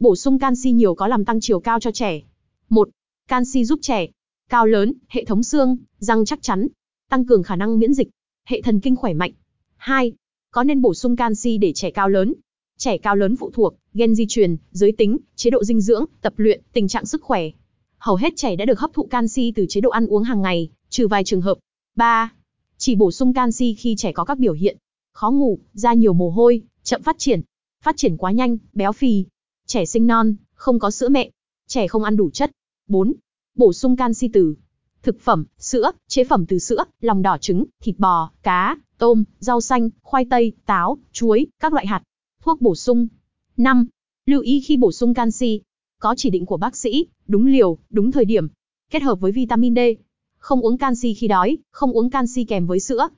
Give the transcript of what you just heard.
Bổ sung canxi nhiều có làm tăng chiều cao cho trẻ. 1. Canxi giúp trẻ cao lớn, hệ thống xương, răng chắc chắn, tăng cường khả năng miễn dịch, hệ thần kinh khỏe mạnh. 2. Có nên bổ sung canxi để trẻ cao lớn? Trẻ cao lớn phụ thuộc, gen di truyền, giới tính, chế độ dinh dưỡng, tập luyện, tình trạng sức khỏe. Hầu hết trẻ đã được hấp thụ canxi từ chế độ ăn uống hàng ngày, trừ vài trường hợp. 3. Chỉ bổ sung canxi khi trẻ có các biểu hiện khó ngủ, da nhiều mồ hôi, chậm phát triển, phát triển quá nhanh, béo phì, trẻ sinh non, không có sữa mẹ, trẻ không ăn đủ chất. 4. Bổ sung canxi từ thực phẩm, sữa, chế phẩm từ sữa, lòng đỏ trứng, thịt bò, cá, tôm, rau xanh, khoai tây, táo, chuối, các loại hạt. Thuốc bổ sung. 5. Lưu ý khi bổ sung canxi, có chỉ định của bác sĩ, đúng liều, đúng thời điểm, kết hợp với vitamin D. Không uống canxi khi đói, không uống canxi kèm với sữa.